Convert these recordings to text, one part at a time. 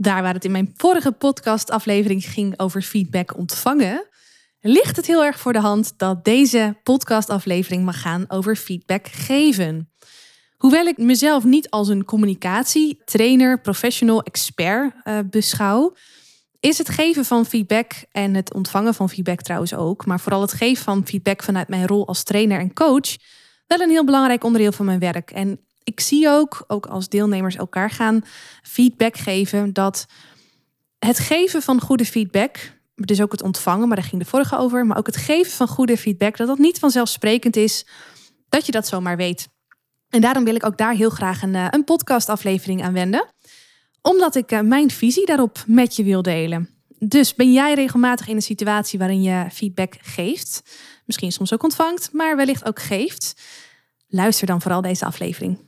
Daar waar het in mijn vorige podcastaflevering ging over feedback ontvangen, ligt het heel erg voor de hand dat deze podcastaflevering mag gaan over feedback geven. Hoewel ik mezelf niet als een communicatietrainer, professional, expert uh, beschouw, is het geven van feedback en het ontvangen van feedback trouwens ook, maar vooral het geven van feedback vanuit mijn rol als trainer en coach, wel een heel belangrijk onderdeel van mijn werk. En ik zie ook, ook als deelnemers elkaar gaan feedback geven, dat het geven van goede feedback, dus ook het ontvangen, maar daar ging de vorige over, maar ook het geven van goede feedback, dat dat niet vanzelfsprekend is dat je dat zomaar weet. En daarom wil ik ook daar heel graag een, eh, een podcastaflevering aan wenden, omdat ik eh, mijn visie daarop met je wil delen. Dus ben jij regelmatig in een situatie waarin je feedback geeft, misschien soms ook ontvangt, maar wellicht ook geeft? Luister dan vooral deze aflevering.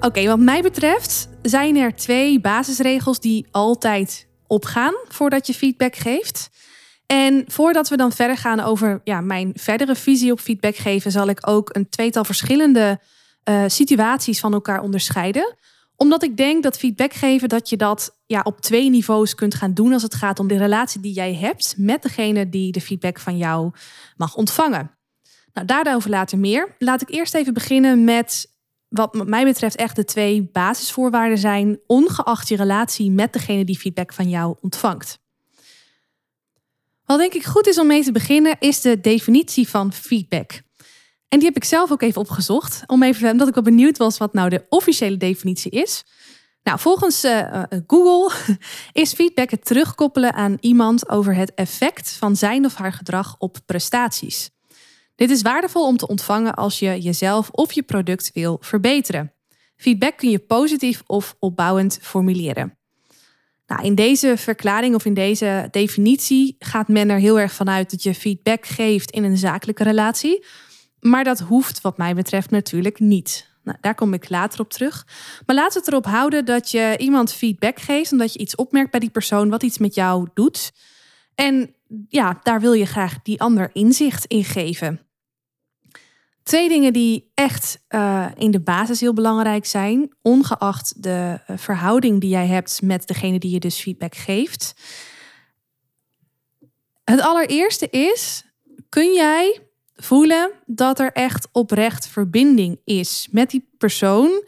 Oké, wat mij betreft zijn er twee basisregels die altijd opgaan voordat je feedback geeft. En voordat we dan verder gaan over ja, mijn verdere visie op feedback geven, zal ik ook een tweetal verschillende uh, situaties van elkaar onderscheiden. Omdat ik denk dat feedback geven, dat je dat ja, op twee niveaus kunt gaan doen als het gaat om de relatie die jij hebt met degene die de feedback van jou mag ontvangen. Nou, daarover later meer. Laat ik eerst even beginnen met wat mij betreft echt de twee basisvoorwaarden zijn, ongeacht je relatie met degene die feedback van jou ontvangt. Wat denk ik goed is om mee te beginnen, is de definitie van feedback. En die heb ik zelf ook even opgezocht, om even, omdat ik wel benieuwd was wat nou de officiële definitie is. Nou, volgens uh, Google is feedback het terugkoppelen aan iemand over het effect van zijn of haar gedrag op prestaties. Dit is waardevol om te ontvangen als je jezelf of je product wil verbeteren. Feedback kun je positief of opbouwend formuleren. Nou, in deze verklaring of in deze definitie gaat men er heel erg vanuit dat je feedback geeft in een zakelijke relatie. Maar dat hoeft, wat mij betreft, natuurlijk niet. Nou, daar kom ik later op terug. Maar laat het erop houden dat je iemand feedback geeft omdat je iets opmerkt bij die persoon wat iets met jou doet. En ja, daar wil je graag die ander inzicht in geven. Twee dingen die echt uh, in de basis heel belangrijk zijn, ongeacht de uh, verhouding die jij hebt met degene die je dus feedback geeft. Het allereerste is, kun jij voelen dat er echt oprecht verbinding is met die persoon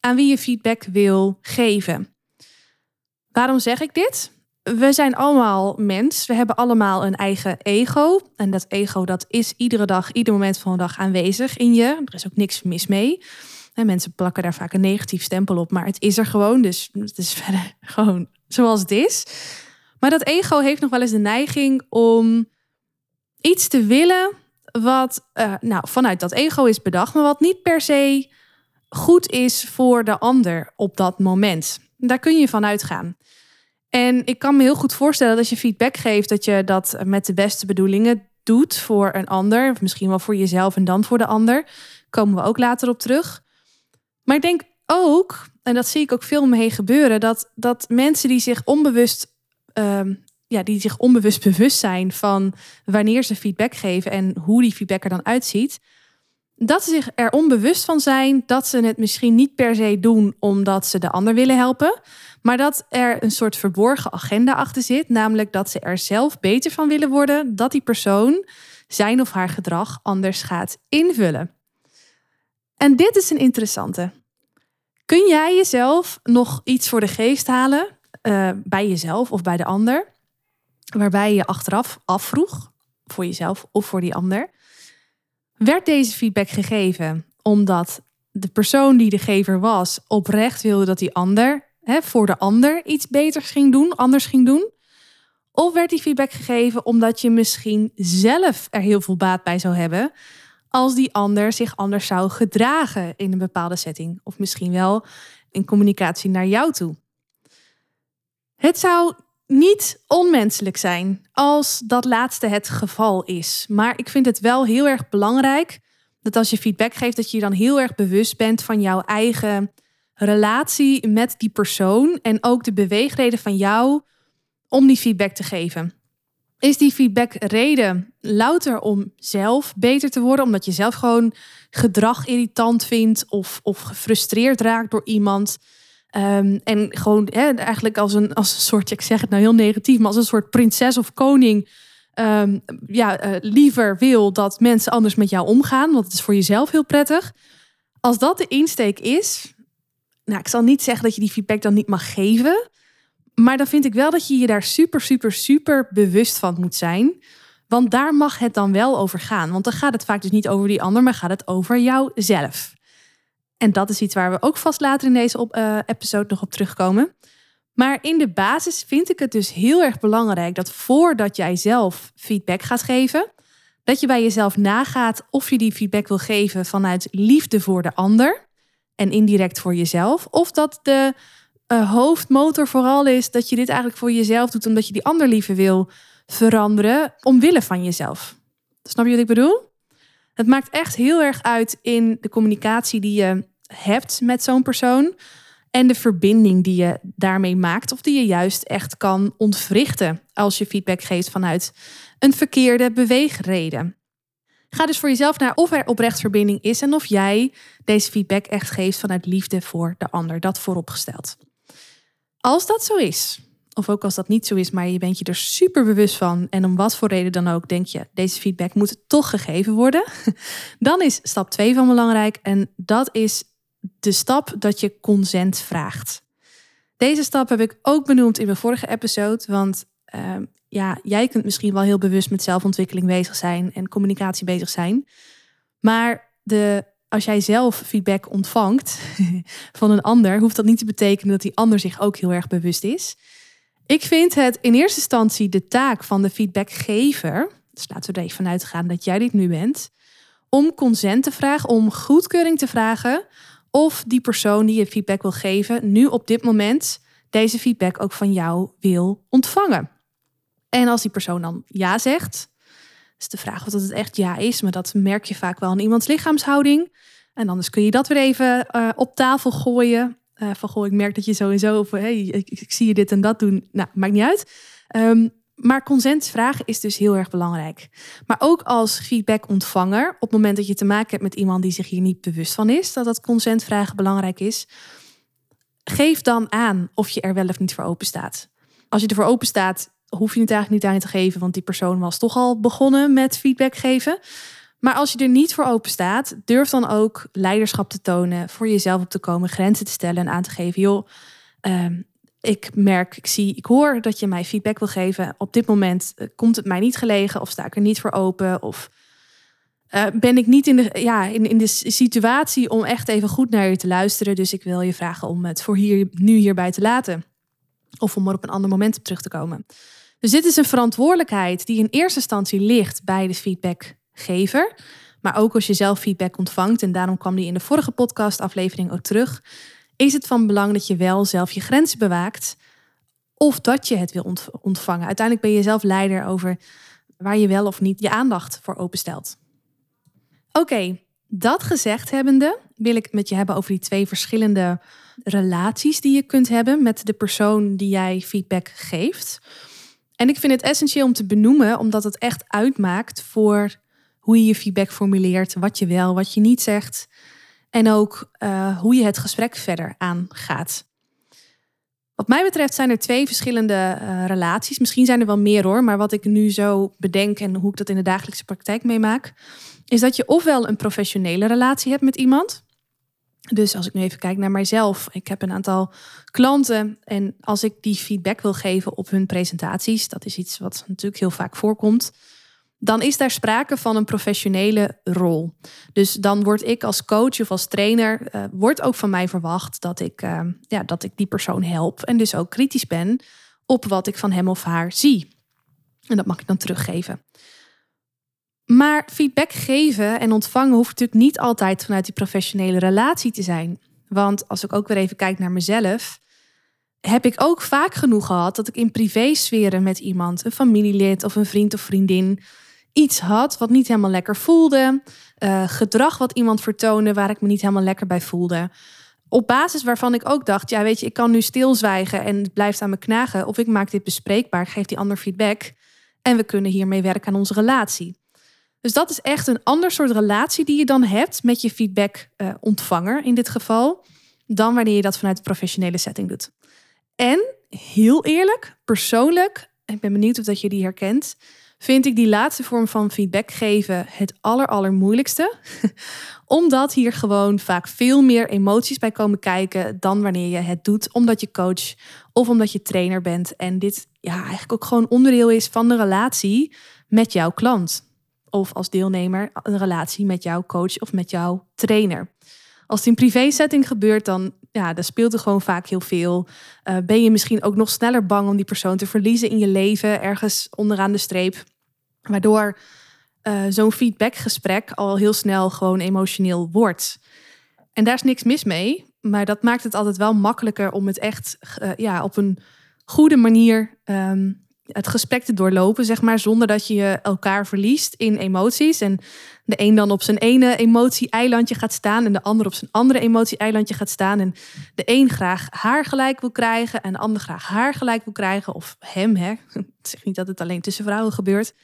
aan wie je feedback wil geven? Waarom zeg ik dit? We zijn allemaal mens. We hebben allemaal een eigen ego. En dat ego dat is iedere dag, ieder moment van de dag aanwezig in je. Er is ook niks mis mee. En mensen plakken daar vaak een negatief stempel op, maar het is er gewoon. Dus het is verder gewoon zoals het is. Maar dat ego heeft nog wel eens de neiging om iets te willen wat uh, nou, vanuit dat ego is bedacht, maar wat niet per se goed is voor de ander op dat moment. Daar kun je van uitgaan. En ik kan me heel goed voorstellen dat als je feedback geeft, dat je dat met de beste bedoelingen doet voor een ander. Of misschien wel voor jezelf en dan voor de ander. Komen we ook later op terug. Maar ik denk ook, en dat zie ik ook veel mee gebeuren, dat, dat mensen die zich onbewust. Ehm, ja, die zich onbewust bewust zijn van wanneer ze feedback geven en hoe die feedback er dan uitziet, dat ze zich er onbewust van zijn dat ze het misschien niet per se doen omdat ze de ander willen helpen, maar dat er een soort verborgen agenda achter zit, namelijk dat ze er zelf beter van willen worden dat die persoon zijn of haar gedrag anders gaat invullen. En dit is een interessante. Kun jij jezelf nog iets voor de geest halen uh, bij jezelf of bij de ander, waarbij je achteraf afvroeg voor jezelf of voor die ander? Werd deze feedback gegeven omdat de persoon die de gever was oprecht wilde dat die ander hè, voor de ander iets beters ging doen, anders ging doen? Of werd die feedback gegeven omdat je misschien zelf er heel veel baat bij zou hebben als die ander zich anders zou gedragen in een bepaalde setting. Of misschien wel in communicatie naar jou toe. Het zou niet onmenselijk zijn als dat laatste het geval is. Maar ik vind het wel heel erg belangrijk dat als je feedback geeft, dat je dan heel erg bewust bent van jouw eigen relatie met die persoon en ook de beweegreden van jou om die feedback te geven. Is die feedback reden louter om zelf beter te worden, omdat je zelf gewoon gedrag irritant vindt of, of gefrustreerd raakt door iemand? Ehm, en gewoon hè, eigenlijk als een, als een soort, ik zeg het nou heel negatief, maar als een soort prinses of koning. Um, ja, uh, liever wil dat mensen anders met jou omgaan, want het is voor jezelf heel prettig. Als dat de insteek is, nou, ik zal niet zeggen dat je die feedback dan niet mag geven. Maar dan vind ik wel dat je je daar super, super, super bewust van moet zijn. Want daar mag het dan wel over gaan. Want dan gaat het vaak dus niet over die ander, maar gaat het over jouzelf. En dat is iets waar we ook vast later in deze uh, episode nog op terugkomen. Maar in de basis vind ik het dus heel erg belangrijk dat voordat jij zelf feedback gaat geven, dat je bij jezelf nagaat of je die feedback wil geven vanuit liefde voor de ander en indirect voor jezelf, of dat de uh, hoofdmotor vooral is dat je dit eigenlijk voor jezelf doet omdat je die ander liever wil veranderen omwille van jezelf. Snap je wat ik bedoel? Het maakt echt heel erg uit in de communicatie die je hebt met zo'n persoon en de verbinding die je daarmee maakt of die je juist echt kan ontwrichten als je feedback geeft vanuit een verkeerde beweegreden. Ga dus voor jezelf naar of er oprecht verbinding is en of jij deze feedback echt geeft vanuit liefde voor de ander. Dat vooropgesteld. Als dat zo is, of ook als dat niet zo is, maar je bent je er super bewust van en om wat voor reden dan ook denk je, deze feedback moet toch gegeven worden, dan is stap 2 van belangrijk en dat is de stap dat je consent vraagt. Deze stap heb ik ook benoemd in mijn vorige episode, want uh, ja, jij kunt misschien wel heel bewust met zelfontwikkeling bezig zijn en communicatie bezig zijn, maar de als jij zelf feedback ontvangt van een ander, hoeft dat niet te betekenen dat die ander zich ook heel erg bewust is. Ik vind het in eerste instantie de taak van de feedbackgever, dus laten we er even vanuit gaan dat jij dit nu bent, om consent te vragen, om goedkeuring te vragen of die persoon die je feedback wil geven, nu op dit moment deze feedback ook van jou wil ontvangen. En als die persoon dan ja zegt, is de vraag of dat het echt ja is, maar dat merk je vaak wel in iemands lichaamshouding. En anders kun je dat weer even uh, op tafel gooien. Uh, van goh, ik merk dat je sowieso of hey, ik, zie je dit en dat doen. Nou, maakt niet uit. Um, maar consent vragen is dus heel erg belangrijk. Maar ook als feedback-ontvanger, op het moment dat je te maken hebt met iemand die zich hier niet bewust van is, dat dat consent vragen belangrijk is, geef dan aan of je er wel of niet voor open staat. Als je ervoor open staat, hoef je het eigenlijk niet aan te geven, want die persoon was toch al begonnen met feedback geven. Maar als je er niet voor open staat, durf dan ook leiderschap te tonen, voor jezelf op te komen, grenzen te stellen en aan te geven. Joh, uh, ik merk, ik zie, ik hoor dat je mij feedback wil geven. Op dit moment uh, komt het mij niet gelegen, of sta ik er niet voor open, of uh, ben ik niet in de, ja, in, in de situatie om echt even goed naar je te luisteren. Dus ik wil je vragen om het voor hier, nu hierbij te laten. Of om er op een ander moment op terug te komen. Dus dit is een verantwoordelijkheid die in eerste instantie ligt bij de feedbackgever. Maar ook als je zelf feedback ontvangt, en daarom kwam die in de vorige podcastaflevering ook terug, is het van belang dat je wel zelf je grenzen bewaakt. Of dat je het wil ontvangen. Uiteindelijk ben je zelf leider over waar je wel of niet je aandacht voor openstelt. Oké, dat gezegd hebbende, wil ik met je hebben over die twee verschillende relaties die je kunt hebben met de persoon die jij feedback geeft. En ik vind het essentieel om te benoemen, omdat het echt uitmaakt voor hoe je je feedback formuleert, wat je wel, wat je niet zegt. En ook uh, hoe je het gesprek verder aangaat. Wat mij betreft zijn er twee verschillende uh, relaties. Misschien zijn er wel meer hoor, maar wat ik nu zo bedenk en hoe ik dat in de dagelijkse praktijk meemaak, is dat je ofwel een professionele relatie hebt met iemand. Dus als ik nu even kijk naar mijzelf, ik heb een aantal klanten en als ik die feedback wil geven op hun presentaties, dat is iets wat natuurlijk heel vaak voorkomt, dan is daar sprake van een professionele rol. Dus dan word ik als coach of als trainer, uh, wordt ook van mij verwacht dat ik, uh, ja, dat ik die persoon help en dus ook kritisch ben op wat ik van hem of haar zie. En dat mag ik dan teruggeven. Maar feedback geven en ontvangen hoeft natuurlijk niet altijd vanuit die professionele relatie te zijn. Want als ik ook weer even kijk naar mezelf, heb ik ook vaak genoeg gehad dat ik in privésferen met iemand, een familielid of een vriend of vriendin, iets had wat niet helemaal lekker voelde. Uh, gedrag wat iemand vertoonde waar ik me niet helemaal lekker bij voelde. Op basis waarvan ik ook dacht, ja weet je, ik kan nu stilzwijgen en het blijft aan me knagen. Of ik maak dit bespreekbaar, geef die ander feedback. En we kunnen hiermee werken aan onze relatie. Dus dat is echt een ander soort relatie die je dan hebt met je feedback uh, ontvanger in dit geval. Dan wanneer je dat vanuit de professionele setting doet. En heel eerlijk, persoonlijk, ik ben benieuwd of dat je die herkent, vind ik die laatste vorm van feedback geven het aller, allermoeilijkste. omdat hier gewoon vaak veel meer emoties bij komen kijken dan wanneer je het doet omdat je coach of omdat je trainer bent. En dit ja, eigenlijk ook gewoon onderdeel is van de relatie met jouw klant. Of als deelnemer een relatie met jouw coach of met jouw trainer. Als het in privé setting gebeurt, dan ja, dan speelt er gewoon vaak heel veel. Uh, ben je misschien ook nog sneller bang om die persoon te verliezen in je leven, ergens onderaan de streep. Waardoor uh, zo'n feedbackgesprek al heel snel gewoon emotioneel wordt. En daar is niks mis mee, maar dat maakt het altijd wel makkelijker om het echt uh, ja, op een goede manier um, het gesprek te doorlopen, zeg maar, zonder dat je elkaar verliest in emoties. En de een dan op zijn ene emotie-eilandje gaat staan en de ander op zijn andere emotie-eilandje gaat staan. En de een graag haar gelijk wil krijgen en de ander graag haar gelijk wil krijgen. Of hem, hè. Ik zeg niet dat het alleen tussen vrouwen gebeurt.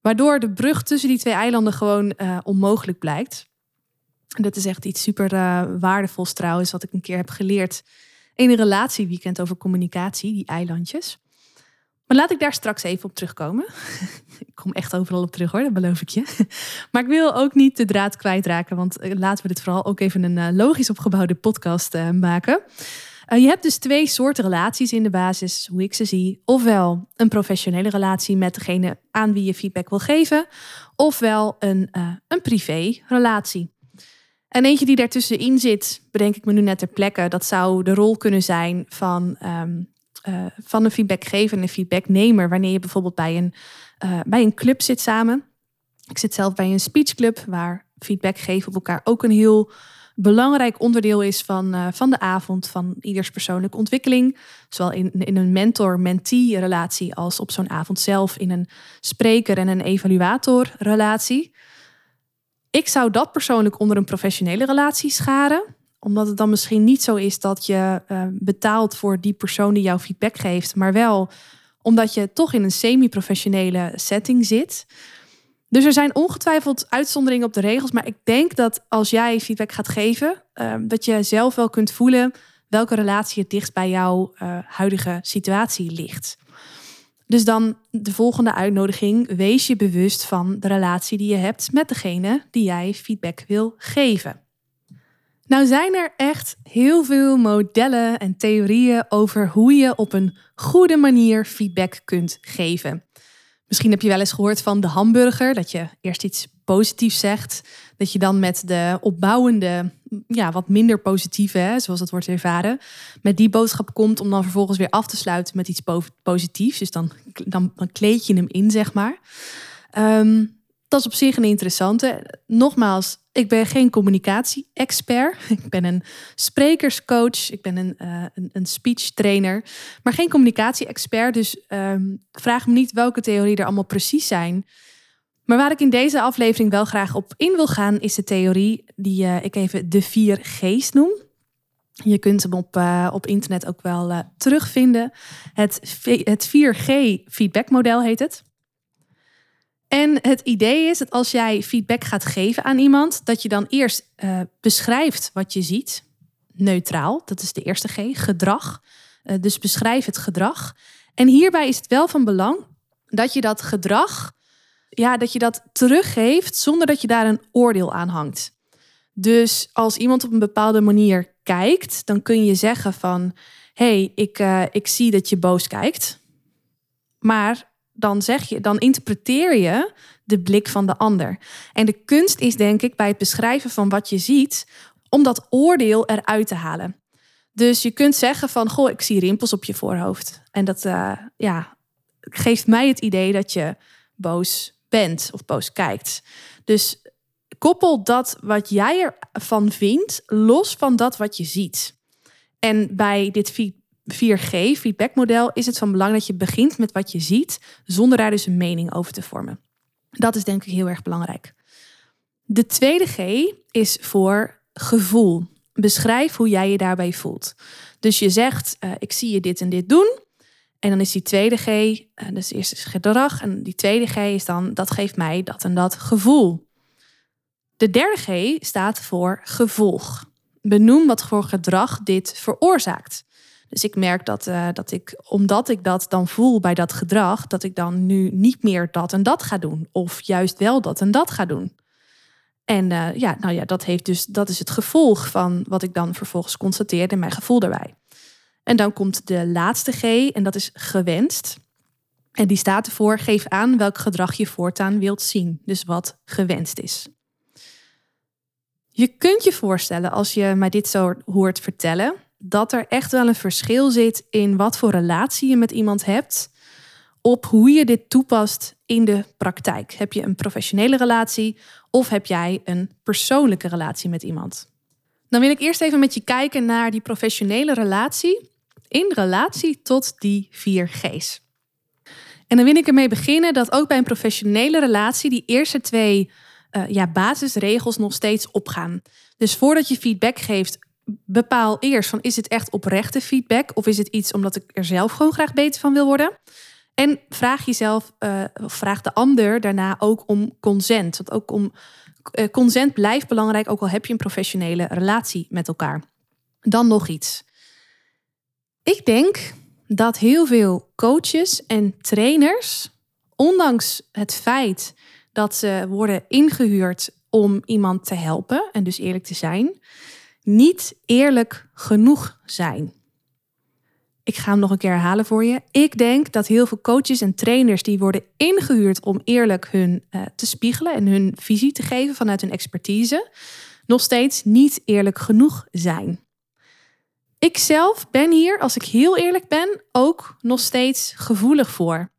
Waardoor de brug tussen die twee eilanden gewoon uh, onmogelijk blijkt. En dat is echt iets super uh, waardevols trouwens, wat ik een keer heb geleerd in een relatieweekend over communicatie, die eilandjes. Maar laat ik daar straks even op terugkomen. ik kom echt overal op terug hoor, dat beloof ik je. maar ik wil ook niet de draad kwijtraken, want eh, laten we dit vooral ook even een eh, logisch opgebouwde podcast uh, maken. Je hebt dus twee soorten relaties in de basis, hoe ik ze zie. Ofwel een professionele relatie met degene aan wie je feedback wil geven, ofwel een, een privé relatie. En eentje die daartussenin zit, bedenk ik me nu net ter plekke, dat zou de rol kunnen zijn van um, uh, van een feedbackgever en een feedbacknemer. Wanneer je bijvoorbeeld bij een, uh, bij een club zit samen. Ik zit zelf bij een speechclub waar feedback geven op elkaar ook een heel belangrijk onderdeel is van, uh, van de avond, van ieders persoonlijke ontwikkeling. Zowel in, in een mentor-mentee relatie als op zo'n avond zelf in een spreker- en een evaluator-relatie. Ik zou dat persoonlijk onder een professionele relatie scharen omdat het dan misschien niet zo is dat je uh, betaalt voor die persoon die jouw feedback geeft, maar wel omdat je toch in een semi-professionele setting zit. Dus er zijn ongetwijfeld uitzonderingen op de regels, maar ik denk dat als jij feedback gaat geven, uh, dat je zelf wel kunt voelen welke relatie het dichtst bij jouw uh, huidige situatie ligt. Dus dan de volgende uitnodiging: wees je bewust van de relatie die je hebt met degene die jij feedback wil geven. Nou zijn er echt heel veel modellen en theorieën over hoe je op een goede manier feedback kunt geven. Misschien heb je wel eens gehoord van de hamburger, dat je eerst iets positiefs zegt, dat je dan met de opbouwende, ja, wat minder positieve, zoals het wordt ervaren, met die boodschap komt om dan vervolgens weer af te sluiten met iets positiefs. Dus dan, dan, dan kleed je hem in, zeg maar. Um, dat is op zich een interessante. Nogmaals, ik ben geen communicatie-expert. Ik ben een sprekerscoach. Ik ben een, uh, een, een speech trainer. Maar geen communicatie-expert. Dus um, vraag me niet welke theorieën er allemaal precies zijn. Maar waar ik in deze aflevering wel graag op in wil gaan, is de theorie die uh, ik even de vier G's noem. Je kunt hem op, uh, op internet ook wel terugvinden. Het, het 4G feedbackmodel heet het. En het idee is dat als jij feedback gaat geven aan iemand, dat je dan eerst uh, beschrijft wat je ziet. Neutraal, dat is de eerste G, gedrag. Uh, dus beschrijf het gedrag. En hierbij is het wel van belang dat je dat gedrag, ja, dat je dat teruggeeft zonder dat je daar een oordeel aan hangt. Dus als iemand op een bepaalde manier kijkt, dan kun je zeggen van, hey, ik, uh, ik zie dat je boos kijkt. Maar dan zeg je, dan interpreteer je de blik van de ander. En de kunst is denk ik bij het beschrijven van wat je ziet, om dat oordeel eruit te halen. Dus je kunt zeggen van, goh, ik zie rimpels op je voorhoofd. En dat uh, ja, geeft mij het idee dat je boos bent of boos kijkt. Dus koppel dat wat jij ervan vindt los van dat wat je ziet. En bij dit 4G feedbackmodel is het van belang dat je begint met wat je ziet, zonder daar dus een mening over te vormen. Dat is denk ik heel erg belangrijk. De tweede G is voor gevoel. Beschrijf hoe jij je daarbij voelt. Dus je zegt, uh, ik zie je dit en dit doen. En dan is die tweede G, uh, dus eerst is gedrag. En die tweede G is dan, dat geeft mij dat en dat gevoel. De derde G staat voor gevolg. Benoem wat voor gedrag dit veroorzaakt. Dus ik merk dat, uh, dat ik, omdat ik dat dan voel bij dat gedrag, dat ik dan nu niet meer dat en dat ga doen. Of juist wel dat en dat ga doen. En uh, ja, nou ja, dat, heeft dus, dat is het gevolg van wat ik dan vervolgens constateer in mijn gevoel daarbij. En dan komt de laatste G en dat is gewenst. En die staat ervoor, geef aan welk gedrag je voortaan wilt zien. Dus wat gewenst is. Je kunt je voorstellen, als je mij dit zo hoort vertellen, dat er echt wel een verschil zit in wat voor relatie je met iemand hebt, op hoe je dit toepast in de praktijk. Heb je een professionele relatie of heb jij een persoonlijke relatie met iemand? Dan wil ik eerst even met je kijken naar die professionele relatie in relatie tot die vier G's. En dan wil ik ermee beginnen dat ook bij een professionele relatie die eerste twee uh, ja, basisregels nog steeds opgaan. Dus voordat je feedback geeft, bepaal eerst van is het echt oprechte feedback of is het iets omdat ik er zelf gewoon graag beter van wil worden. En vraag jezelf, uh, of vraag de ander daarna ook om consent. Want ook om uh, consent blijft belangrijk, ook al heb je een professionele relatie met elkaar. Dan nog iets. Ik denk dat heel veel coaches en trainers, ondanks het feit dat ze worden ingehuurd om iemand te helpen en dus eerlijk te zijn, niet eerlijk genoeg zijn. Ik ga hem nog een keer herhalen voor je. Ik denk dat heel veel coaches en trainers die worden ingehuurd om eerlijk hun uh, te spiegelen en hun visie te geven vanuit hun expertise, nog steeds niet eerlijk genoeg zijn. Ik zelf ben hier, als ik heel eerlijk ben, ook nog steeds gevoelig voor.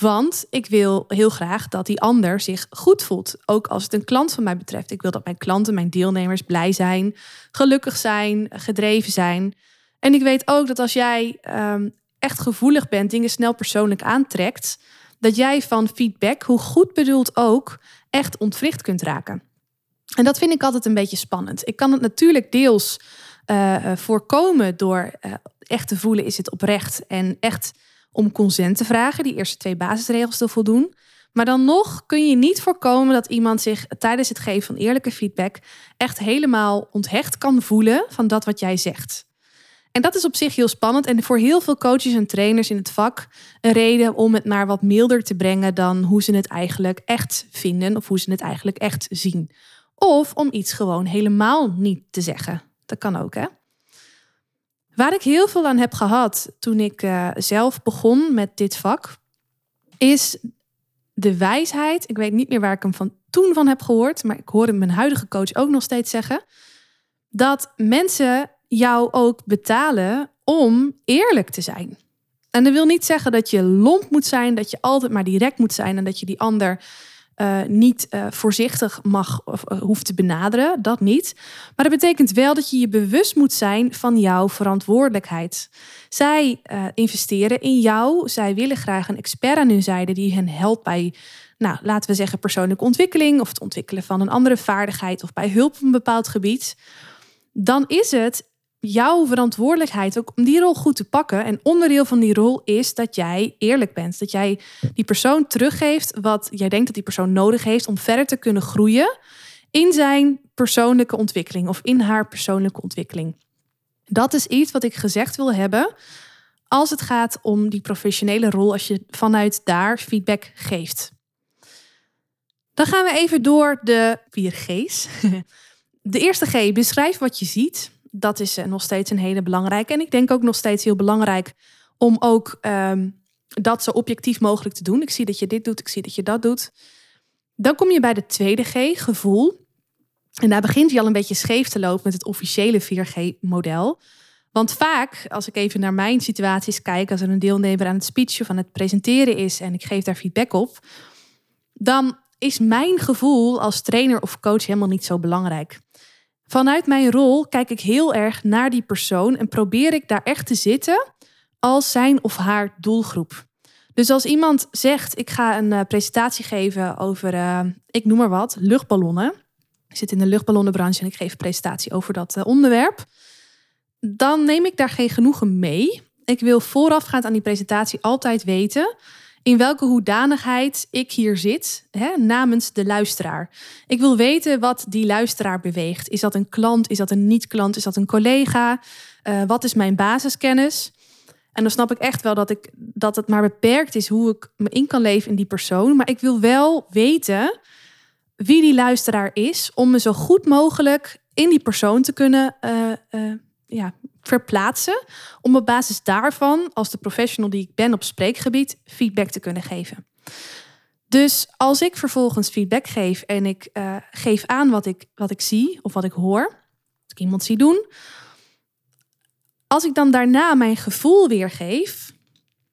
Want ik wil heel graag dat die ander zich goed voelt. Ook als het een klant van mij betreft. Ik wil dat mijn klanten, mijn deelnemers blij zijn, gelukkig zijn, gedreven zijn. En ik weet ook dat als jij um, echt gevoelig bent, dingen snel persoonlijk aantrekt, dat jij van feedback, hoe goed bedoeld ook, echt ontwricht kunt raken. En dat vind ik altijd een beetje spannend. Ik kan het natuurlijk deels uh, voorkomen door uh, echt te voelen, is het oprecht en echt om consent te vragen, die eerste twee basisregels te voldoen. Maar dan nog kun je niet voorkomen dat iemand zich tijdens het geven van eerlijke feedback echt helemaal onthecht kan voelen van dat wat jij zegt. En dat is op zich heel spannend en voor heel veel coaches en trainers in het vak een reden om het maar wat milder te brengen dan hoe ze het eigenlijk echt vinden of hoe ze het eigenlijk echt zien. Of om iets gewoon helemaal niet te zeggen. Dat kan ook, hè? Waar ik heel veel aan heb gehad toen ik uh, zelf begon met dit vak, is de wijsheid. Ik weet niet meer waar ik hem van toen van heb gehoord, maar ik hoorde mijn huidige coach ook nog steeds zeggen. Dat mensen jou ook betalen om eerlijk te zijn. En dat wil niet zeggen dat je lomp moet zijn, dat je altijd maar direct moet zijn en dat je die ander uh, niet uh, voorzichtig mag of uh, hoeft te benaderen. Dat niet. Maar dat betekent wel dat je je bewust moet zijn van jouw verantwoordelijkheid. Zij investeren in jou. Zij willen graag een expert aan hun zijde die hen helpt bij, nou, laten we zeggen, persoonlijke ontwikkeling of het ontwikkelen van een andere vaardigheid of bij hulp op een bepaald gebied. Dan is het jouw verantwoordelijkheid ook om die rol goed te pakken. En onderdeel van die rol is dat jij eerlijk bent. Dat jij die persoon teruggeeft wat jij denkt dat die persoon nodig heeft om verder te kunnen groeien in zijn persoonlijke ontwikkeling of in haar persoonlijke ontwikkeling. Dat is iets wat ik gezegd wil hebben als het gaat om die professionele rol, als je vanuit daar feedback geeft. Dan gaan we even door de vier G's. De eerste G, beschrijf wat je ziet dat is eh, nog steeds een hele belangrijke. En ik denk ook nog steeds heel belangrijk om ook um, dat zo objectief mogelijk te doen. Ik zie dat je dit doet, ik zie dat je dat doet. Dan kom je bij de tweede G, gevoel. En daar begint hij al een beetje scheef te lopen met het officiële 4G-model. Want vaak, als ik even naar mijn situaties kijk, als er een deelnemer aan het speechen of het presenteren is en ik geef daar feedback op, dan is mijn gevoel als trainer of coach helemaal niet zo belangrijk. Vanuit mijn rol kijk ik heel erg naar die persoon en probeer ik daar echt te zitten als zijn of haar doelgroep. Dus als iemand zegt: Ik ga een uh, presentatie geven over, uh, ik noem maar wat, luchtballonnen. Ik zit in de luchtballonnenbranche en ik geef een presentatie over dat uh, onderwerp. Dan neem ik daar geen genoegen mee. Ik wil voorafgaand aan die presentatie altijd weten in welke hoedanigheid ik hier zit hè, namens de luisteraar. Ik wil weten wat die luisteraar beweegt. Is dat een klant? Is dat een niet-klant? Is dat een collega? Uh, wat is mijn basiskennis? En dan snap ik echt wel dat, ik, dat het maar beperkt is hoe ik me in kan leven in die persoon. Maar ik wil wel weten wie die luisteraar is, om me zo goed mogelijk in die persoon te kunnen uh, ja, verplaatsen. Om op basis daarvan, als de professional die ik ben op spreekgebied, feedback te kunnen geven. Dus als ik vervolgens feedback geef en ik uh, geef aan wat ik, wat ik zie of wat ik hoor, als ik iemand zie doen, als ik dan daarna mijn gevoel weergeef,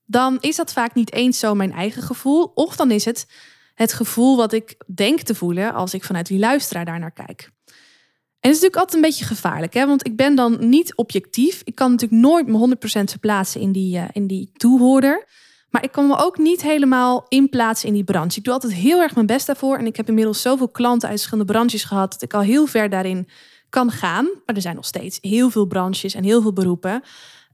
dan is dat vaak niet eens zo mijn eigen gevoel, of dan is het het gevoel wat ik denk te voelen als ik vanuit die luisteraar daar naar kijk. En het is natuurlijk altijd een beetje gevaarlijk, hè? want ik ben dan niet objectief. Ik kan natuurlijk nooit me 100% verplaatsen in die, uh, in die toehoorder. Maar ik kan me ook niet helemaal inplaatsen in die branche. Ik doe altijd heel erg mijn best daarvoor. En ik heb inmiddels zoveel klanten uit verschillende branches gehad dat ik al heel ver daarin kan gaan. Maar er zijn nog steeds heel veel branches en heel veel beroepen.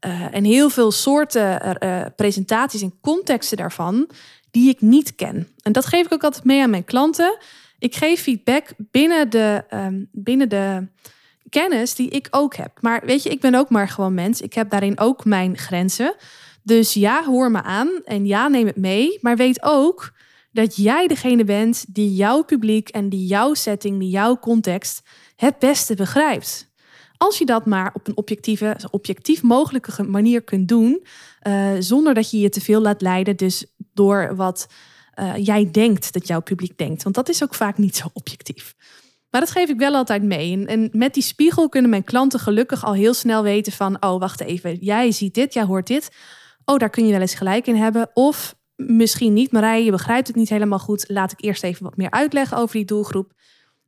Uh, en heel veel soorten uh, presentaties en contexten daarvan die ik niet ken. En dat geef ik ook altijd mee aan mijn klanten. Ik geef feedback binnen de, um, binnen de kennis die ik ook heb. Maar weet je, ik ben ook maar gewoon mens. Ik heb daarin ook mijn grenzen. Dus ja, hoor me aan en ja, neem het mee. Maar weet ook dat jij degene bent die jouw publiek en die jouw setting, die jouw context het beste begrijpt. Als je dat maar op een objectieve, objectief mogelijke manier kunt doen, uh, zonder dat je je te veel laat leiden, dus door wat uh, jij denkt dat jouw publiek denkt. Want dat is ook vaak niet zo objectief. Maar dat geef ik wel altijd mee. En, en, met die spiegel kunnen mijn klanten gelukkig al heel snel weten van, oh wacht even, jij ziet dit, jij hoort dit. Oh, daar kun je wel eens gelijk in hebben. Of misschien niet, Marije, je begrijpt het niet helemaal goed. Laat ik eerst even wat meer uitleggen over die doelgroep.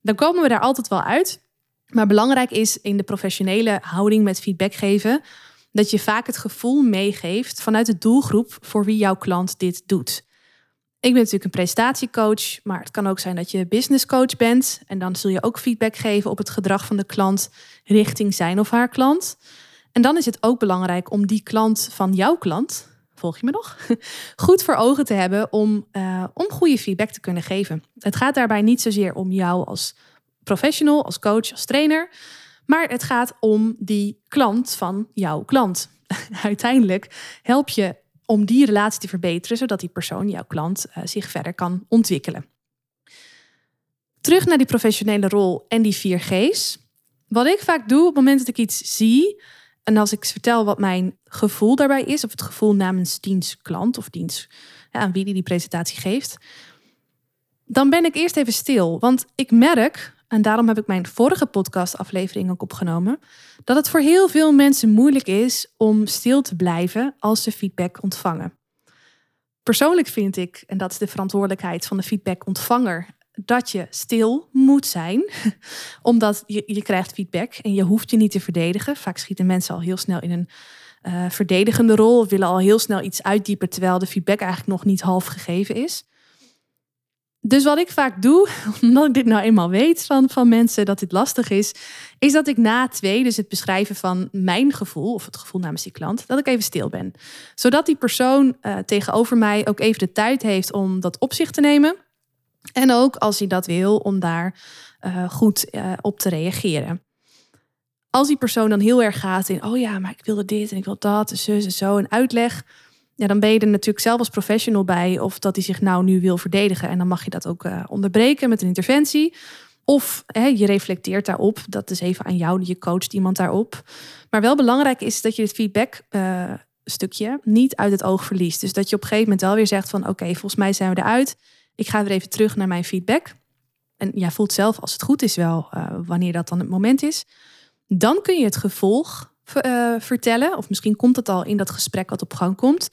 Dan komen we daar altijd wel uit. Maar belangrijk is in de professionele houding met feedback geven dat je vaak het gevoel meegeeft vanuit de doelgroep voor wie jouw klant dit doet. Ik ben natuurlijk een presentatiecoach, maar het kan ook zijn dat je business coach bent en dan zul je ook feedback geven op het gedrag van de klant richting zijn of haar klant. En dan is het ook belangrijk om die klant van jouw klant, volg je me nog, goed voor ogen te hebben om, uh, om goede feedback te kunnen geven. Het gaat daarbij niet zozeer om jou als professional, als coach, als trainer. Maar het gaat om die klant van jouw klant. Uiteindelijk help je om die relatie te verbeteren, zodat die persoon, jouw klant, uh, zich verder kan ontwikkelen. Terug naar die professionele rol en die vier G's. Wat ik vaak doe op het moment dat ik iets zie, en als ik vertel wat mijn gevoel daarbij is, of het gevoel namens dienstklant of dienst aan wie die die presentatie geeft, dan ben ik eerst even stil. Want ik merk en daarom heb ik mijn vorige podcastaflevering ook opgenomen, dat het voor heel veel mensen moeilijk is om stil te blijven als ze feedback ontvangen. Persoonlijk vind ik, en dat is de verantwoordelijkheid van de feedbackontvanger, dat je stil moet zijn, omdat je, je krijgt feedback en je hoeft je niet te verdedigen. Vaak schieten mensen al heel snel in een uh, verdedigende rol willen al heel snel iets uitdiepen terwijl de feedback eigenlijk nog niet half gegeven is. Dus wat ik vaak doe, omdat ik dit nou eenmaal weet van, van mensen dat dit lastig is, is dat ik na twee, dus het beschrijven van mijn gevoel, of het gevoel namens die klant, dat ik even stil ben. Zodat die persoon uh, tegenover mij ook even de tijd heeft om dat op zich te nemen. En ook als hij dat wil, om daar uh, goed uh, op te reageren. Als die persoon dan heel erg gaat in, oh ja, maar ik wilde dit en ik wil dat, en zus en zo, een uitleg ja, dan ben je er natuurlijk zelf als professional bij of dat hij zich nou nu wil verdedigen. En dan mag je dat ook uh, onderbreken met een interventie. Of hè, je reflecteert daarop. Dat is even aan jou, je coacht iemand daarop. Maar wel belangrijk is dat je het feedback uh, stukje niet uit het oog verliest. Dus dat je op een gegeven moment wel weer zegt van oké, volgens mij zijn we eruit. Ik ga weer even terug naar mijn feedback. En jij voelt zelf als het goed is wel uh, wanneer dat dan het moment is. Dan kun je het gevolg uh, vertellen. Of misschien komt het al in dat gesprek wat op gang komt.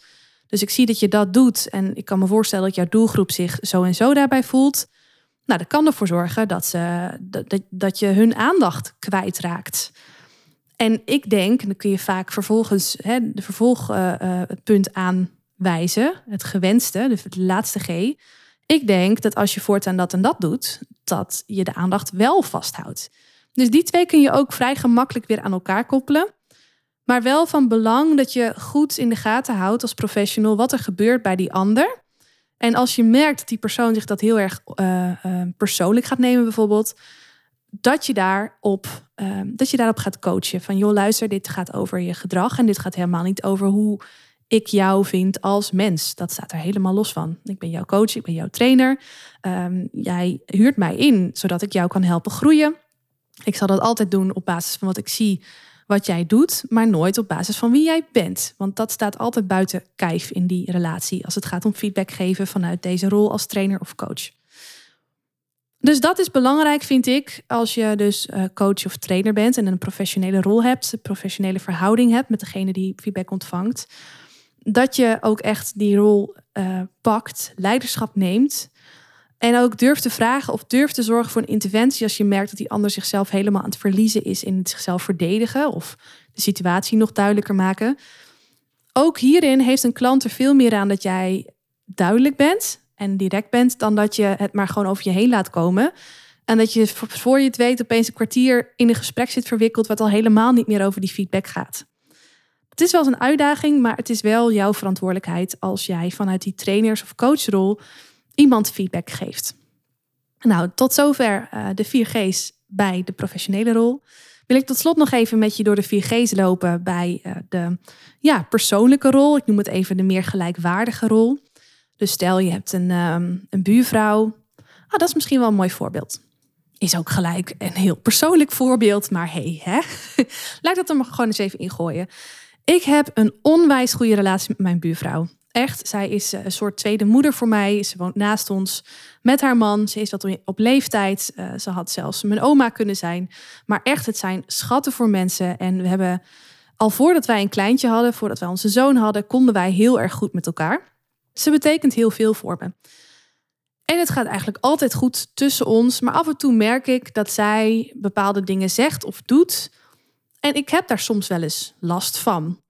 Dus ik zie dat je dat doet en ik kan me voorstellen dat jouw doelgroep zich zo en zo daarbij voelt. Nou, dat kan ervoor zorgen dat, ze, dat, dat je hun aandacht kwijtraakt. En ik denk, en dan kun je vaak vervolgens hè, de vervolgpunt uh, aanwijzen, het gewenste, de, de laatste G. Ik denk dat als je voortaan dat en dat doet, dat je de aandacht wel vasthoudt. Dus die twee kun je ook vrij gemakkelijk weer aan elkaar koppelen. Maar wel van belang dat je goed in de gaten houdt als professional wat er gebeurt bij die ander. En als je merkt dat die persoon zich dat heel erg uh, uh, persoonlijk gaat nemen, bijvoorbeeld, dat je, daarop, uh, dat je daarop gaat coachen. Van joh, luister, dit gaat over je gedrag en dit gaat helemaal niet over hoe ik jou vind als mens. Dat staat er helemaal los van. Ik ben jouw coach, ik ben jouw trainer. Um, jij huurt mij in zodat ik jou kan helpen groeien. Ik zal dat altijd doen op basis van wat ik zie, wat jij doet, maar nooit op basis van wie jij bent. Want dat staat altijd buiten kijf in die relatie als het gaat om feedback geven vanuit deze rol als trainer of coach. Dus dat is belangrijk, vind ik, als je dus uh, coach of trainer bent en een professionele rol hebt, een professionele verhouding hebt met degene die feedback ontvangt dat je ook echt die rol uh, pakt, leiderschap neemt. En ook durft te vragen of durft te zorgen voor een interventie als je merkt dat die ander zichzelf helemaal aan het verliezen is in het zichzelf verdedigen of de situatie nog duidelijker maken. Ook hierin heeft een klant er veel meer aan dat jij duidelijk bent en direct bent dan dat je het maar gewoon over je heen laat komen. En dat je voor je het weet opeens een kwartier in een gesprek zit verwikkeld wat al helemaal niet meer over die feedback gaat. Het is wel eens een uitdaging, maar het is wel jouw verantwoordelijkheid als jij vanuit die trainers- of coachrol iemand feedback geeft. Nou, tot zover uh, de 4G's bij de professionele rol. Wil ik tot slot nog even met je door de 4G's lopen bij uh, de ja, persoonlijke rol. Ik noem het even de meer gelijkwaardige rol. Dus stel je hebt een, um, een buurvrouw. Ah, dat is misschien wel een mooi voorbeeld. Is ook gelijk een heel persoonlijk voorbeeld, maar hey, hè? laat dat er maar gewoon eens even ingooien. Ik heb een onwijs goede relatie met mijn buurvrouw. Echt, zij is eh, een soort tweede moeder voor mij. Ze woont naast ons met haar man. Ze is wat op leeftijd. Uh, ze had zelfs mijn oma kunnen zijn. Maar echt, het zijn schatten voor mensen. En we hebben al voordat wij een kleintje hadden, voordat wij onze zoon hadden, konden wij heel erg goed met elkaar. Ze betekent heel veel voor me. En het gaat eigenlijk altijd goed tussen ons. Maar af en toe merk ik dat zij bepaalde dingen zegt of doet en ik heb daar soms wel eens last van.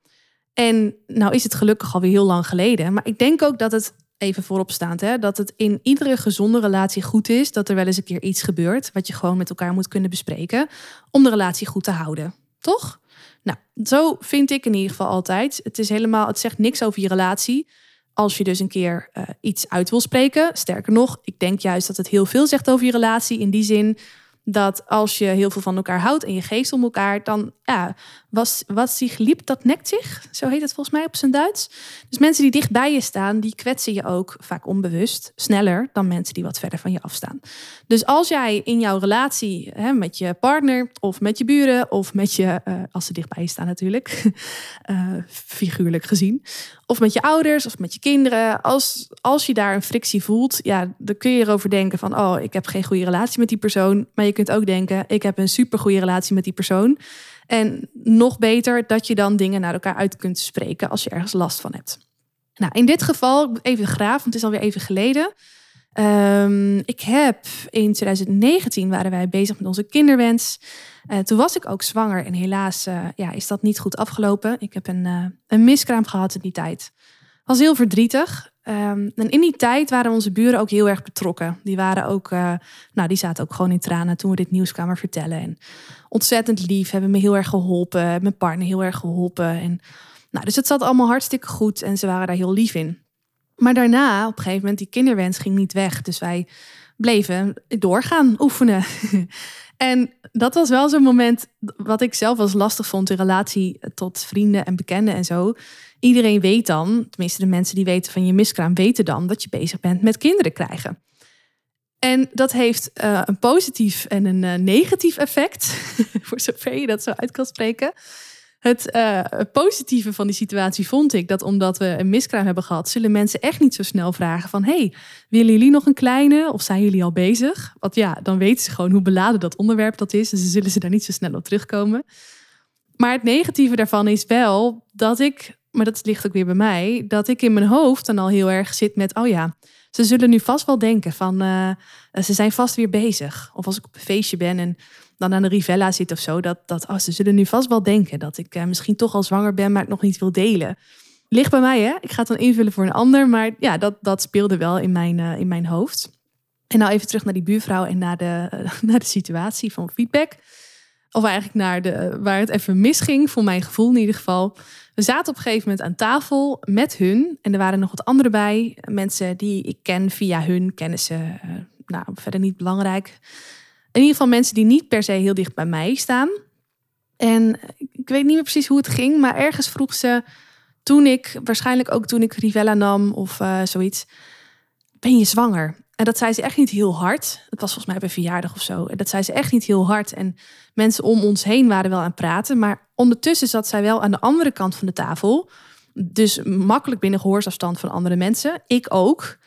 En nou is het gelukkig alweer heel lang geleden. Maar ik denk ook dat het even voorop staand, hè, dat het in iedere gezonde relatie goed is dat er wel eens een keer iets gebeurt. Wat je gewoon met elkaar moet kunnen bespreken. Om de relatie goed te houden. Toch? Nou, zo vind ik in ieder geval altijd. Het is helemaal, het zegt niks over je relatie. Als je dus een keer uh, iets uit wil spreken. Sterker nog, ik denk juist dat het heel veel zegt over je relatie. In die zin dat als je heel veel van elkaar houdt en je geeft om elkaar, dan ja, was, wat zich liep, dat nekt zich. Zo heet het volgens mij op zijn Duits. Dus mensen die dicht bij je staan, die kwetsen je ook vaak onbewust sneller dan mensen die wat verder van je afstaan. Dus als jij in jouw relatie hè, met je partner of met je buren of met je, uh, als ze dicht bij je staan natuurlijk, uh, figuurlijk gezien, of met je ouders of met je kinderen, als, als je daar een frictie voelt, ja, dan kun je erover denken van, oh, ik heb geen goede relatie met die persoon. Maar je kunt ook denken, ik heb een super goede relatie met die persoon. En nog beter dat je dan dingen naar elkaar uit kunt spreken als je ergens last van hebt. Nou, in dit geval, even graaf, want het is alweer even geleden. Um, ik heb in 2019 waren wij bezig met onze kinderwens. Uh, toen was ik ook zwanger en helaas uh, ja, is dat niet goed afgelopen. Ik heb een, uh, een miskraam gehad in die tijd. Was heel verdrietig. Um, en in die tijd waren onze buren ook heel erg betrokken. Die waren ook, nou, die zaten ook gewoon in tranen toen we dit nieuws kwamen vertellen. En ontzettend lief, hebben me heel erg geholpen, mijn partner heel erg geholpen. En, nou, dus het zat allemaal hartstikke goed en ze waren daar heel lief in. Maar daarna, op een gegeven moment, die kinderwens ging niet weg. Dus wij bleven doorgaan oefenen. en dat was wel zo'n moment wat ik zelf als lastig vond in relatie tot vrienden en bekenden en zo. Iedereen weet dan, tenminste de mensen die weten van je miskraam, weten dan dat je bezig bent met kinderen krijgen. En dat heeft uh, een positief en een uh, negatief effect, voor zover je dat zo uit kan spreken. Het uh, positieve van die situatie vond ik dat omdat we een miskraam hebben gehad, zullen mensen echt niet zo snel vragen van hey, willen jullie nog een kleine of zijn jullie al bezig? Want ja, dan weten ze gewoon hoe beladen dat onderwerp dat is. Dus ze zullen ze daar niet zo snel op terugkomen. Maar het negatieve daarvan is wel dat ik maar dat ligt ook weer bij mij, dat ik in mijn hoofd dan al heel erg zit met, oh ja, ze zullen nu vast wel denken van, uh, ze zijn vast weer bezig. Of als ik op een feestje ben en dan aan de Rivella zit of zo, dat, dat oh, ze zullen nu vast wel denken dat ik uh, misschien toch al zwanger ben, maar het nog niet wil delen. Ligt bij mij, hè? Ik ga het dan invullen voor een ander, maar ja, dat, dat speelde wel in mijn, uh, in mijn hoofd. En nou even terug naar die buurvrouw en naar de, naar de situatie van feedback. Of eigenlijk naar de, waar het even misging, voor mijn gevoel in ieder geval. We zaten op een gegeven moment aan tafel met hun. En er waren nog wat anderen bij. Mensen die ik ken via hun kennissen. Nou, verder niet belangrijk. In ieder geval mensen die niet per se heel dicht bij mij staan. En ik weet niet meer precies hoe het ging. Maar ergens vroeg ze toen ik, waarschijnlijk ook toen ik Rivella nam of uh, zoiets. Ben je zwanger? En dat zei ze echt niet heel hard. Het was volgens mij bij verjaardag of zo. En dat zei ze echt niet heel hard. En mensen om ons heen waren wel aan het praten. Maar ondertussen zat zij wel aan de andere kant van de tafel. Dus makkelijk binnen gehoorsafstand van andere mensen. Ik ook.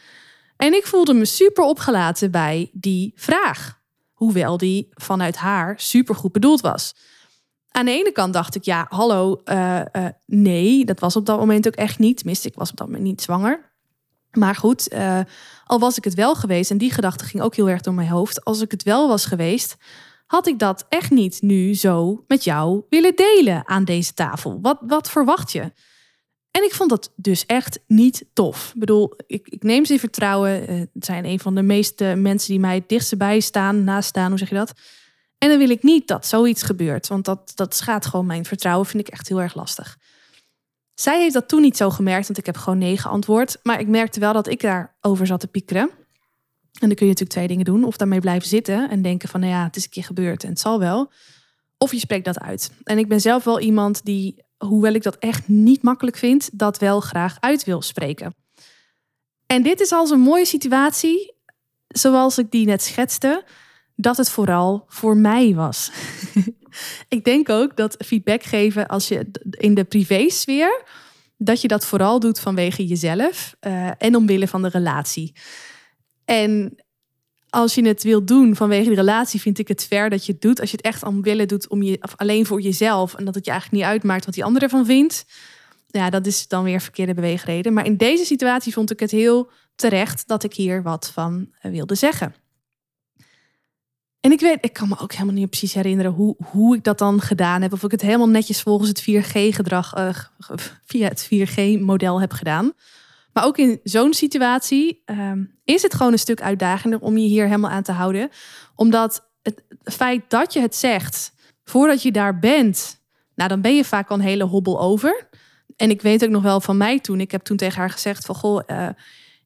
En ik voelde me super opgelaten bij die vraag. Hoewel die vanuit haar super goed bedoeld was. Aan de ene kant dacht ik, ja, hallo, uh, uh, nee, dat was op dat moment ook echt niet. Tenminste, ik was op dat moment niet zwanger. Maar goed, uh, al was ik het wel geweest, en die gedachte ging ook heel erg door mijn hoofd. Als ik het wel was geweest, had ik dat echt niet nu zo met jou willen delen aan deze tafel. Wat, wat verwacht je? En ik vond dat dus echt niet tof. Ik bedoel, ik, ik neem ze in vertrouwen. Eh, het zijn een van de meeste mensen die mij het dichtst bij staan, naast staan, hoe zeg je dat? En dan wil ik niet dat zoiets gebeurt, want dat, dat schaadt gewoon mijn vertrouwen, vind ik echt heel erg lastig. Zij heeft dat toen niet zo gemerkt, want ik heb gewoon nee geantwoord. Maar ik merkte wel dat ik daarover zat te piekeren. En dan kun je natuurlijk twee dingen doen. Of daarmee blijven zitten en denken van, nou ja, het is een keer gebeurd en het zal wel. Of je spreekt dat uit. En ik ben zelf wel iemand die, hoewel ik dat echt niet makkelijk vind, dat wel graag uit wil spreken. En dit is als een mooie situatie, zoals ik die net schetste, dat het vooral voor mij was. ik denk ook dat feedback geven als je in de privésfeer, dat je dat vooral doet vanwege jezelf uh, en omwille van de relatie. En als je het wilt doen vanwege de relatie, vind ik het ver dat je het doet. Als je het echt omwille doet om je, of alleen voor jezelf en dat het je eigenlijk niet uitmaakt wat die ander ervan vindt, ja, dat is dan weer verkeerde beweegreden. Maar in deze situatie vond ik het heel terecht dat ik hier wat van eh, wilde zeggen. En ik weet, ik kan me ook helemaal niet precies herinneren hoe, hoe ik dat dan gedaan heb. Of ik het helemaal netjes volgens het 4G-gedrag, uh, via het 4G-model heb gedaan. Maar ook in zo'n situatie um, is het gewoon een stuk uitdagender om je hier helemaal aan te houden. Omdat het feit dat je het zegt, voordat je daar bent, nou dan ben je vaak al een hele hobbel over. En ik weet ook nog wel van mij toen. Ik heb toen tegen haar gezegd van, goh, uh,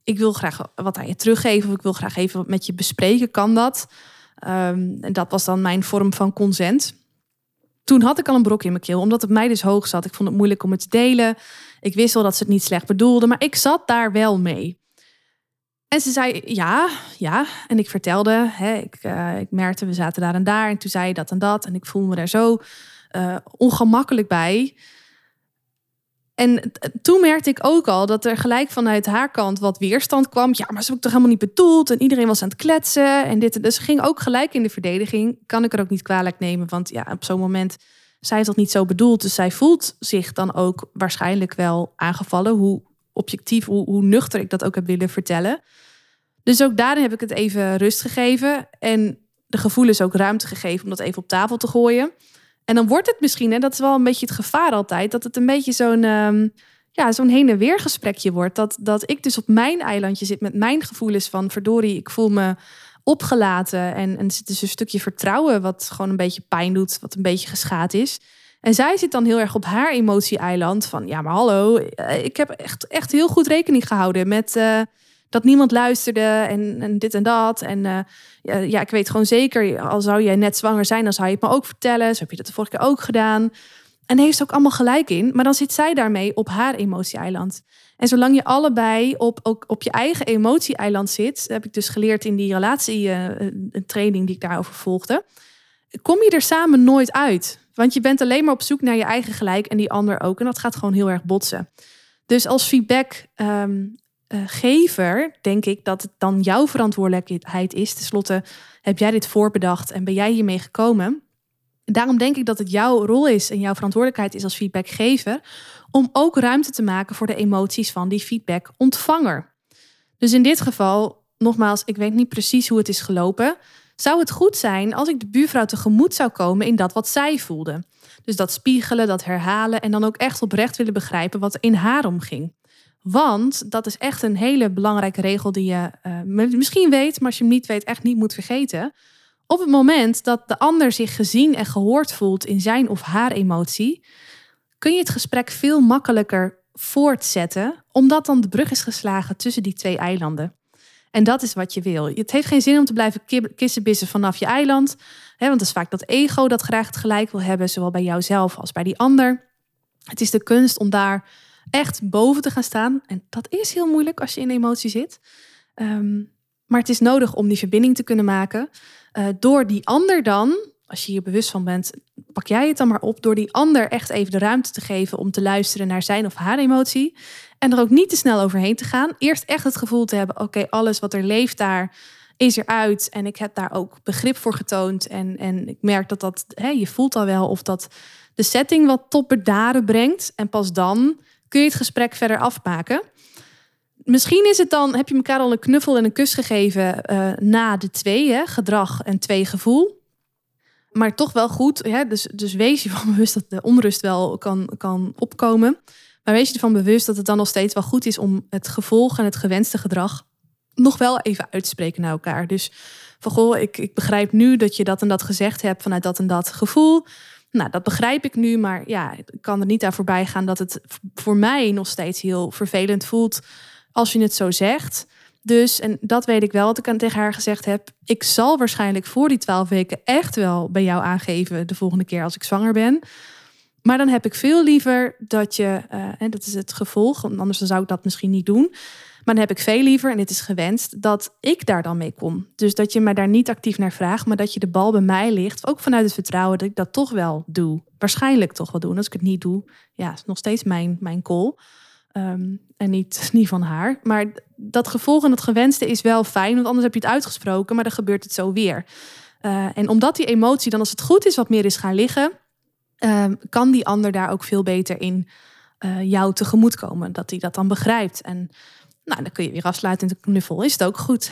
ik wil graag wat aan je teruggeven. Of ik wil graag even wat met je bespreken. Kan dat? Um, en dat was dan mijn vorm van consent. Toen had ik al een brok in mijn keel, omdat het mij dus hoog zat. Ik vond het moeilijk om het te delen. Ik wist wel dat ze het niet slecht bedoelde, maar ik zat daar wel mee. En ze zei ja, ja. En ik vertelde, hè, ik, uh, ik merkte, we zaten daar en daar. En toen zei je dat en dat. En ik voelde me daar zo uh, ongemakkelijk bij. En toen merkte ik ook al dat er gelijk vanuit haar kant wat weerstand kwam. Ja, maar ze heb ik toch helemaal niet bedoeld. En iedereen was aan het kletsen. En dit. Dus ging ook gelijk in de verdediging. Kan ik er ook niet kwalijk nemen. Want ja, op zo'n moment, zij heeft dat niet zo bedoeld. Dus zij voelt zich dan ook waarschijnlijk wel aangevallen. Hoe objectief, hoe, hoe nuchter ik dat ook heb willen vertellen. Dus ook daarin heb ik het even rust gegeven. En de gevoelens ook ruimte gegeven om dat even op tafel te gooien. En dan wordt het misschien, en dat is wel een beetje het gevaar altijd, dat het een beetje zo'n um, ja, zo'n heen en weer gesprekje wordt. Dat, dat ik dus op mijn eilandje zit met mijn gevoelens van verdorie, ik voel me opgelaten. En, en er zit dus een stukje vertrouwen wat gewoon een beetje pijn doet, wat een beetje geschaad is. En zij zit dan heel erg op haar emotie-eiland van ja, maar hallo, eh, ik heb echt, echt heel goed rekening gehouden met. Uh, dat niemand luisterde en, en dit en dat. En uh, ja, ik weet gewoon zeker, al zou jij net zwanger zijn, dan zou je het me ook vertellen. Zo heb je dat de vorige keer ook gedaan. En heeft ook allemaal gelijk in. Maar dan zit zij daarmee op haar emotie-eiland. En zolang je allebei op, ook op je eigen emotie-eiland zit, heb ik dus geleerd in die relatie-training uh, die ik daarover volgde, kom je er samen nooit uit. Want je bent alleen maar op zoek naar je eigen gelijk en die ander ook. En dat gaat gewoon heel erg botsen. Dus als feedback um, uh, gever, denk ik dat het dan jouw verantwoordelijkheid is. Ten slotte heb jij dit voorbedacht en ben jij hiermee gekomen. Daarom denk ik dat het jouw rol is en jouw verantwoordelijkheid is als feedbackgever om ook ruimte te maken voor de emoties van die feedback-ontvanger. Dus in dit geval, nogmaals, ik weet niet precies hoe het is gelopen. Zou het goed zijn als ik de buurvrouw tegemoet zou komen in dat wat zij voelde? Dus dat spiegelen, dat herhalen en dan ook echt oprecht willen begrijpen wat in haar omging. Want dat is echt een hele belangrijke regel die je uh, misschien weet, maar als je hem niet weet, echt niet moet vergeten. Op het moment dat de ander zich gezien en gehoord voelt in zijn of haar emotie, kun je het gesprek veel makkelijker voortzetten, omdat dan de brug is geslagen tussen die twee eilanden. En dat is wat je wil. Het heeft geen zin om te blijven kissenbissen vanaf je eiland. Hè, want het is vaak dat ego dat graag het gelijk wil hebben, zowel bij jouzelf als bij die ander. Het is de kunst om daar echt boven te gaan staan. En dat is heel moeilijk als je in emotie zit. Ehm, maar het is nodig om die verbinding te kunnen maken. Uh, door die ander dan, als je hier bewust van bent, pak jij het dan maar op. Door die ander echt even de ruimte te geven om te luisteren naar zijn of haar emotie. En er ook niet te snel overheen te gaan. Eerst echt het gevoel te hebben: oké, alles wat er leeft daar is eruit. En ik heb daar ook begrip voor getoond. En, en ik merk dat dat, hè, je voelt al wel of dat de setting wat tot bedaren brengt. En pas dan kun je het gesprek verder afmaken. Misschien is het dan, heb je elkaar al een knuffel en een kus gegeven uh, na de twee, hè, gedrag en twee gevoel. Maar toch wel goed. Hè? Dus, dus wees je van bewust dat de onrust wel kan, kan opkomen. Maar wees je ervan bewust dat het dan nog steeds wel goed is om het gevolg en het gewenste gedrag nog wel even uit te spreken naar elkaar. Dus van goh, ik, ik begrijp nu dat je dat en dat gezegd hebt vanuit dat en dat gevoel. Nou, dat begrijp ik nu, maar ja, ik kan er niet aan voorbij gaan dat het voor mij nog steeds heel vervelend voelt als je het zo zegt. Dus, en dat weet ik wel, wat ik aan tegen haar gezegd heb. Ik zal waarschijnlijk voor die twaalf weken echt wel bij jou aangeven de volgende keer als ik zwanger ben. Maar dan heb ik veel liever dat je, uh, en dat is het gevolg, anders zou ik dat misschien niet doen. Maar dan heb ik veel liever, en dit is gewenst, dat ik daar dan mee kom. Dus dat je mij daar niet actief naar vraagt, maar dat je de bal bij mij ligt. Ook vanuit het vertrouwen dat ik dat toch wel doe. Waarschijnlijk toch wel doen. Als ik het niet doe, ja, is nog steeds mijn, mijn call. Ehm, en niet, niet van haar. Maar dat gevolg en het gewenste is wel fijn, want anders heb je het uitgesproken, maar dan gebeurt het zo weer. Uh, en omdat die emotie dan, als het goed is, wat meer is gaan liggen, uh, kan die ander daar ook veel beter in uh, jou tegemoet komen. Dat hij dat dan begrijpt. En nou, dan kun je weer afsluiten in de knuffel. Is het ook goed.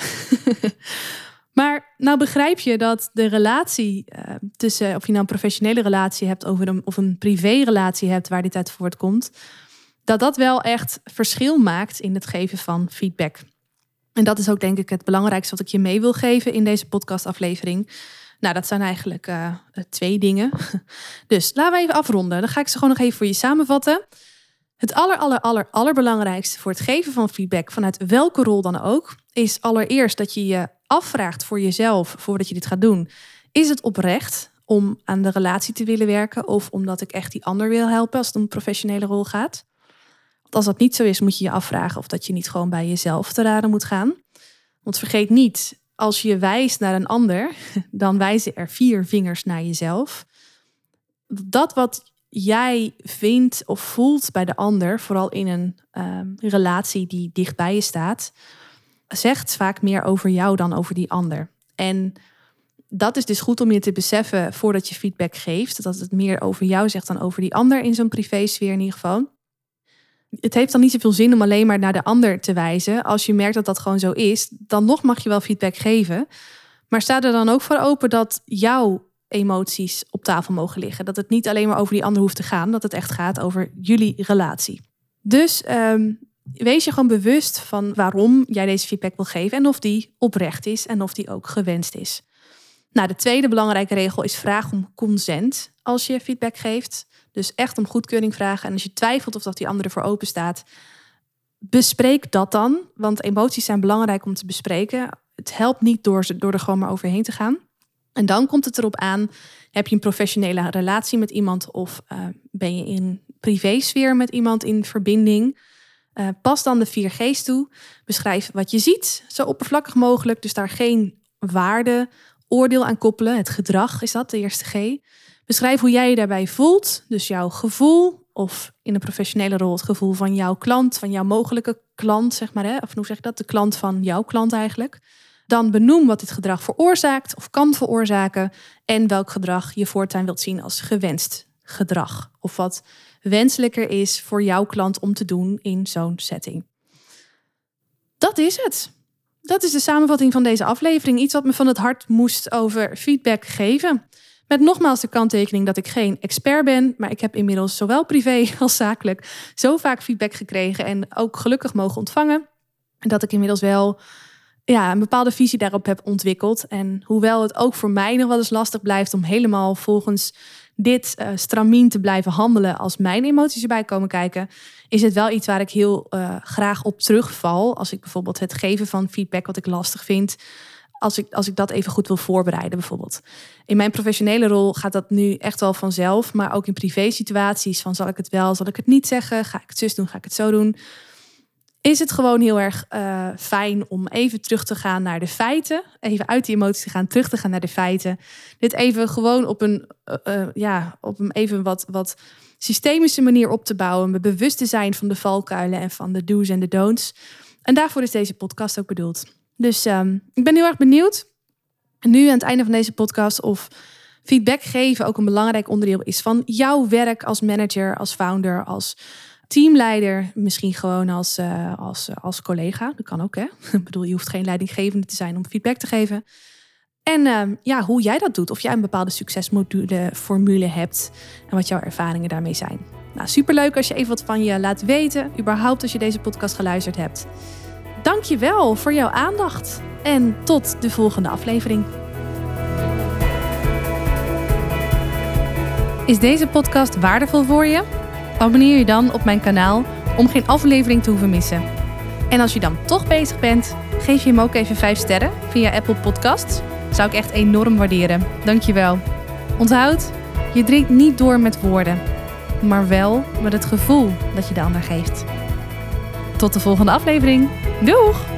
maar nou begrijp je dat de relatie uh, tussen, of je nou een professionele relatie hebt over een, of een privé-relatie hebt waar dit uit voortkomt, dat dat wel echt verschil maakt in het geven van feedback. En dat is ook denk ik het belangrijkste wat ik je mee wil geven in deze podcastaflevering. Nou, dat zijn eigenlijk uh, twee dingen. Dus laten we even afronden. Dan ga ik ze gewoon nog even voor je samenvatten. Het aller, allerbelangrijkste voor het geven van feedback, vanuit welke rol dan ook, is allereerst dat je je afvraagt voor jezelf, voordat je dit gaat doen. Is het oprecht om aan de relatie te willen werken of omdat ik echt die ander wil helpen als het om een professionele rol gaat? Als dat niet zo is, moet je je afvragen of dat je niet gewoon bij jezelf te raden moet gaan. Want vergeet niet, als je wijst naar een ander, dan wijzen er vier vingers naar jezelf. Dat wat jij vindt of voelt bij de ander, vooral in een ehm, relatie die dichtbij je staat, zegt vaak meer over jou dan over die ander. En dat is dus goed om je te beseffen voordat je feedback geeft, dat het meer over jou zegt dan over die ander in zo'n privésfeer in ieder geval. Het heeft dan niet zoveel zin om alleen maar naar de ander te wijzen. Als je merkt dat dat gewoon zo is, dan nog mag je wel feedback geven. Maar sta er dan ook voor open dat jouw emoties op tafel mogen liggen. Dat het niet alleen maar over die ander hoeft te gaan, dat het echt gaat over jullie relatie. Dus ehm, wees je gewoon bewust van waarom jij deze feedback wil geven en of die oprecht is en of die ook gewenst is. Nou, de tweede belangrijke regel is vraag om consent als je feedback geeft. Dus echt om goedkeuring vragen. En als je twijfelt of dat die andere voor open staat, bespreek dat dan. Want emoties zijn belangrijk om te bespreken. Het helpt niet door, door er gewoon maar overheen te gaan. En dan komt het erop aan, heb je een professionele relatie met iemand of uh, ben je in privésfeer met iemand in verbinding? Uh, pas dan de 4 G's toe. Beschrijf wat je ziet, zo oppervlakkig mogelijk. Dus daar geen waarde, oordeel aan koppelen. Het gedrag is dat, de eerste G. Beschrijf hoe jij je daarbij voelt. Dus jouw gevoel, of in een professionele rol het gevoel van jouw klant, van jouw mogelijke klant, zeg maar. Hè? Of hoe zeg ik dat? De klant van jouw klant eigenlijk. Dan benoem wat dit gedrag veroorzaakt of kan veroorzaken en welk gedrag je voortaan wilt zien als gewenst gedrag of wat wenselijker is voor jouw klant om te doen in zo'n setting. Dat is het. Dat is de samenvatting van deze aflevering. Iets wat me van het hart moest over feedback geven. Met nogmaals de kanttekening dat ik geen expert ben, maar ik heb inmiddels zowel privé als zakelijk zo vaak feedback gekregen en ook gelukkig mogen ontvangen. Dat ik inmiddels wel ja, een bepaalde visie daarop heb ontwikkeld. En hoewel het ook voor mij nog wel eens lastig blijft om helemaal volgens dit uh, stramien te blijven handelen als mijn emoties erbij komen kijken, is het wel iets waar ik heel uh, graag op terugval. Als ik bijvoorbeeld het geven van feedback wat ik lastig vind, als ik, als ik dat even goed wil voorbereiden bijvoorbeeld. In mijn professionele rol gaat dat nu echt wel vanzelf, maar ook in privé situaties van zal ik het wel, zal ik het niet zeggen, ga ik het zus doen, ga ik het zo doen is het gewoon heel erg uh, fijn om even terug te gaan naar de feiten. Even uit die emoties te gaan, terug te gaan naar de feiten. Dit even gewoon op een, uh, ja, op een even wat, wat systemische manier op te bouwen. Me bewust te zijn van de valkuilen en van de do's en de don'ts. En daarvoor is deze podcast ook bedoeld. Dus um, ik ben heel erg benieuwd. Nu aan het einde van deze podcast of feedback geven ook een belangrijk onderdeel is van jouw werk als manager, als founder, als teamleider, misschien gewoon als, uh, als, eh, als collega. Dat kan ook, hè? Ik bedoel, je hoeft geen leidinggevende te zijn om feedback te geven. En uh, ja, hoe jij dat doet. Of jij een bepaalde succesmodule formule hebt. En wat jouw ervaringen daarmee zijn. Nou, superleuk als je even wat van je laat weten. Überhaupt als je deze podcast geluisterd hebt. Dank je wel voor jouw aandacht. En tot de volgende aflevering. Is deze podcast waardevol voor je? Abonneer je dan op mijn kanaal om geen aflevering te hoeven missen. En als je dan toch bezig bent, geef je hem ook even 5 sterren via Apple Podcasts. Zou ik echt enorm waarderen. Dankjewel. Onthoud, je drinkt niet door met woorden, maar wel met het gevoel dat je de ander geeft. Tot de volgende aflevering. Doeg!